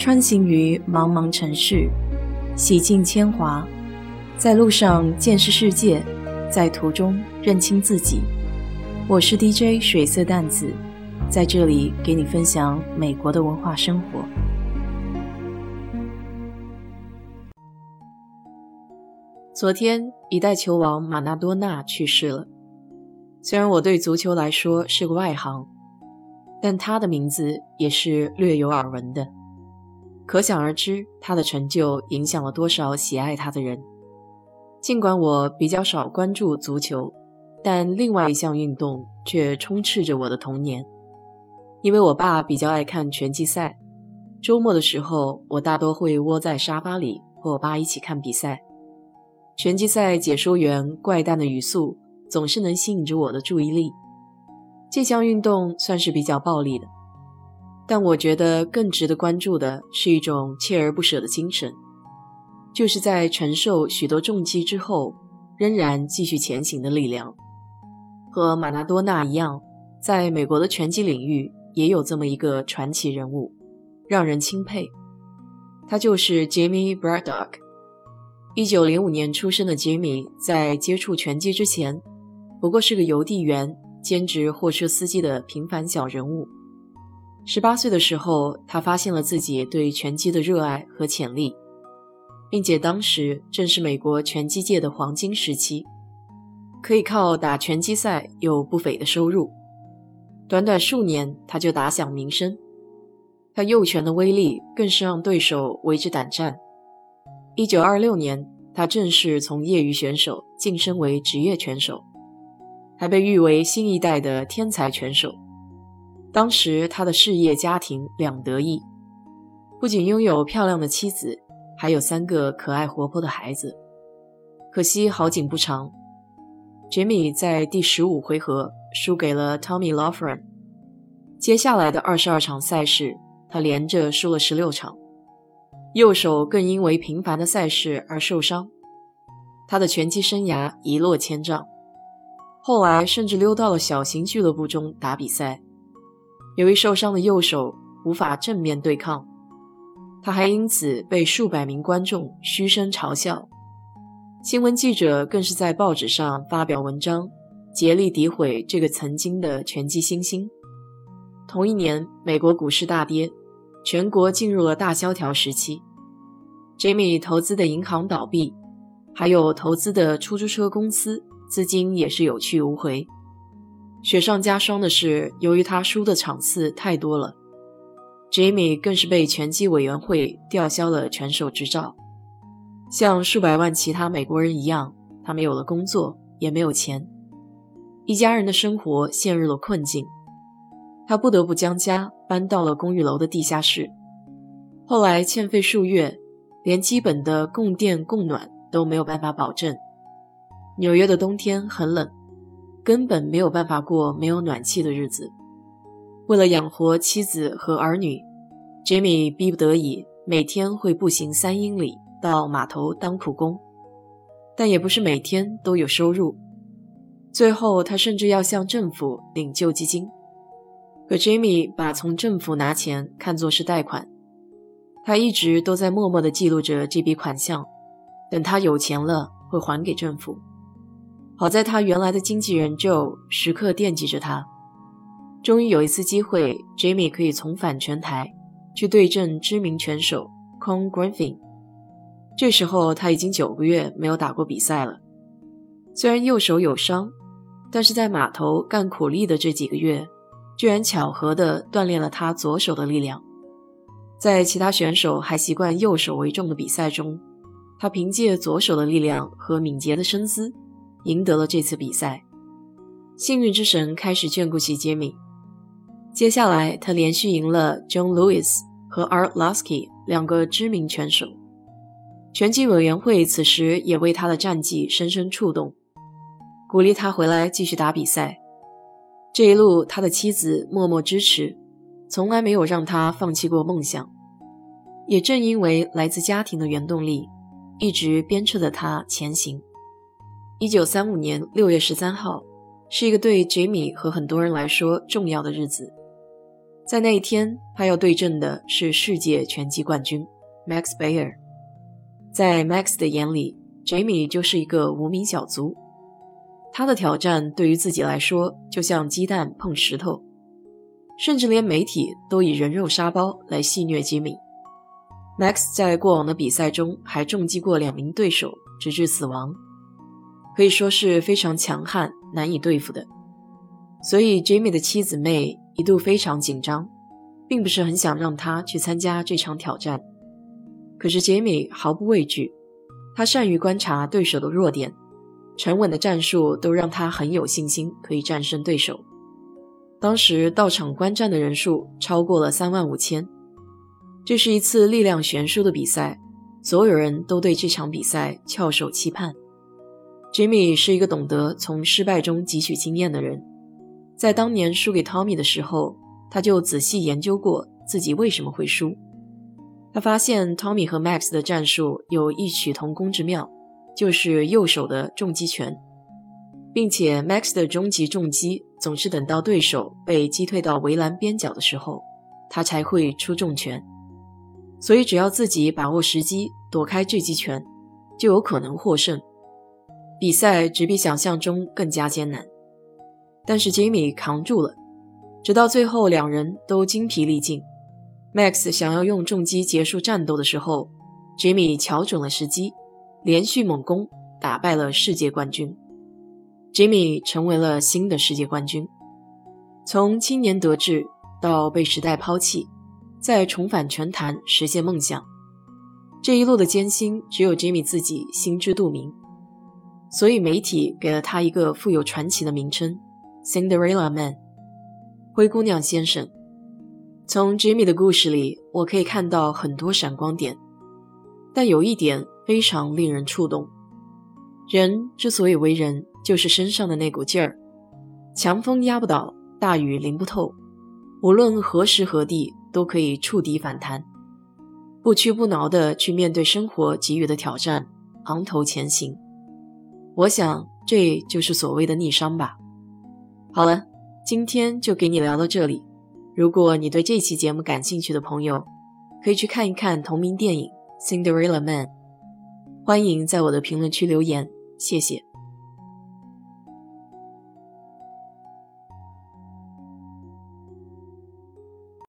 穿行于茫茫城市，洗尽铅华，在路上见识世界，在途中认清自己。我是 DJ 水色淡子，在这里给你分享美国的文化生活。昨天，一代球王马纳多纳去世了。虽然我对足球来说是个外行，但他的名字也是略有耳闻的。可想而知，他的成就影响了多少喜爱他的人。尽管我比较少关注足球，但另外一项运动却充斥着我的童年。因为我爸比较爱看拳击赛，周末的时候，我大多会窝在沙发里和我爸一起看比赛。拳击赛解说员怪诞的语速。总是能吸引着我的注意力。这项运动算是比较暴力的，但我觉得更值得关注的是一种锲而不舍的精神，就是在承受许多重击之后，仍然继续前行的力量。和马拉多纳一样，在美国的拳击领域也有这么一个传奇人物，让人钦佩。他就是 Jimmy Braddock。一九零五年出生的 Jimmy，在接触拳击之前。不过是个邮递员、兼职货车司机的平凡小人物。十八岁的时候，他发现了自己对拳击的热爱和潜力，并且当时正是美国拳击界的黄金时期，可以靠打拳击赛有不菲的收入。短短数年，他就打响名声。他右拳的威力更是让对手为之胆战。一九二六年，他正式从业余选手晋升为职业拳手。还被誉为新一代的天才拳手。当时他的事业家庭两得意，不仅拥有漂亮的妻子，还有三个可爱活泼的孩子。可惜好景不长，Jimmy 在第十五回合输给了 Tommy Loughran。接下来的二十二场赛事，他连着输了十六场，右手更因为频繁的赛事而受伤，他的拳击生涯一落千丈。后来甚至溜到了小型俱乐部中打比赛，由于受伤的右手无法正面对抗，他还因此被数百名观众嘘声嘲笑。新闻记者更是在报纸上发表文章，竭力诋毁这个曾经的拳击新星。同一年，美国股市大跌，全国进入了大萧条时期。Jimmy 投资的银行倒闭，还有投资的出租车公司。资金也是有去无回。雪上加霜的是，由于他输的场次太多了，Jimmy 更是被拳击委员会吊销了拳手执照。像数百万其他美国人一样，他没有了工作，也没有钱，一家人的生活陷入了困境。他不得不将家搬到了公寓楼的地下室。后来欠费数月，连基本的供电供暖都没有办法保证。纽约的冬天很冷，根本没有办法过没有暖气的日子。为了养活妻子和儿女，Jimmy 逼不得已每天会步行三英里到码头当苦工，但也不是每天都有收入。最后，他甚至要向政府领救济金。可 Jimmy 把从政府拿钱看作是贷款，他一直都在默默地记录着这笔款项，等他有钱了会还给政府。好在他原来的经纪人 Joe 时刻惦记着他。终于有一次机会，Jamie 可以重返拳台，去对阵知名拳手 Con Griffin。这时候他已经九个月没有打过比赛了。虽然右手有伤，但是在码头干苦力的这几个月，居然巧合地锻炼了他左手的力量。在其他选手还习惯右手为重的比赛中，他凭借左手的力量和敏捷的身姿。赢得了这次比赛，幸运之神开始眷顾起杰米。接下来，他连续赢了 John Lewis 和 Art Lasky 两个知名拳手。拳击委员会此时也为他的战绩深深触动，鼓励他回来继续打比赛。这一路，他的妻子默默支持，从来没有让他放弃过梦想。也正因为来自家庭的原动力，一直鞭策着他前行。一九三五年六月十三号，是一个对 Jamie 和很多人来说重要的日子。在那一天，他要对阵的是世界拳击冠军 Max Baer。在 Max 的眼里，Jamie 就是一个无名小卒。他的挑战对于自己来说，就像鸡蛋碰石头，甚至连媒体都以人肉沙包来戏谑吉米。Max 在过往的比赛中还重击过两名对手，直至死亡，可以说是非常强悍、难以对付的。所以，Jamie 的妻子 May 一度非常紧张，并不是很想让他去参加这场挑战。可是，Jamie 毫不畏惧，他善于观察对手的弱点。沉稳的战术都让他很有信心可以战胜对手。当时到场观战的人数超过了三万五千。这是一次力量悬殊的比赛，所有人都对这场比赛翘首期盼。Jimmy 是一个懂得从失败中汲取经验的人，在当年输给 Tommy 的时候，他就仔细研究过自己为什么会输。他发现 Tommy 和 Max 的战术有异曲同工之妙。就是右手的重击拳，并且 Max 的终极重击总是等到对手被击退到围栏边角的时候，他才会出重拳。所以只要自己把握时机，躲开这击拳，就有可能获胜。比赛只比想象中更加艰难，但是 Jimmy 扛住了，直到最后两人都精疲力尽。Max 想要用重击结束战斗的时候，Jimmy 瞧准了时机。连续猛攻，打败了世界冠军，Jimmy 成为了新的世界冠军。从青年得志到被时代抛弃，再重返拳坛实现梦想，这一路的艰辛只有 Jimmy 自己心知肚明。所以媒体给了他一个富有传奇的名称 ——Cinderella Man，灰姑娘先生。从 Jimmy 的故事里，我可以看到很多闪光点，但有一点。非常令人触动。人之所以为人，就是身上的那股劲儿，强风压不倒，大雨淋不透，无论何时何地，都可以触底反弹，不屈不挠地去面对生活给予的挑战，昂头前行。我想，这就是所谓的逆商吧。好了，今天就给你聊到这里。如果你对这期节目感兴趣的朋友，可以去看一看同名电影《Cinderella Man》。欢迎在我的评论区留言，谢谢。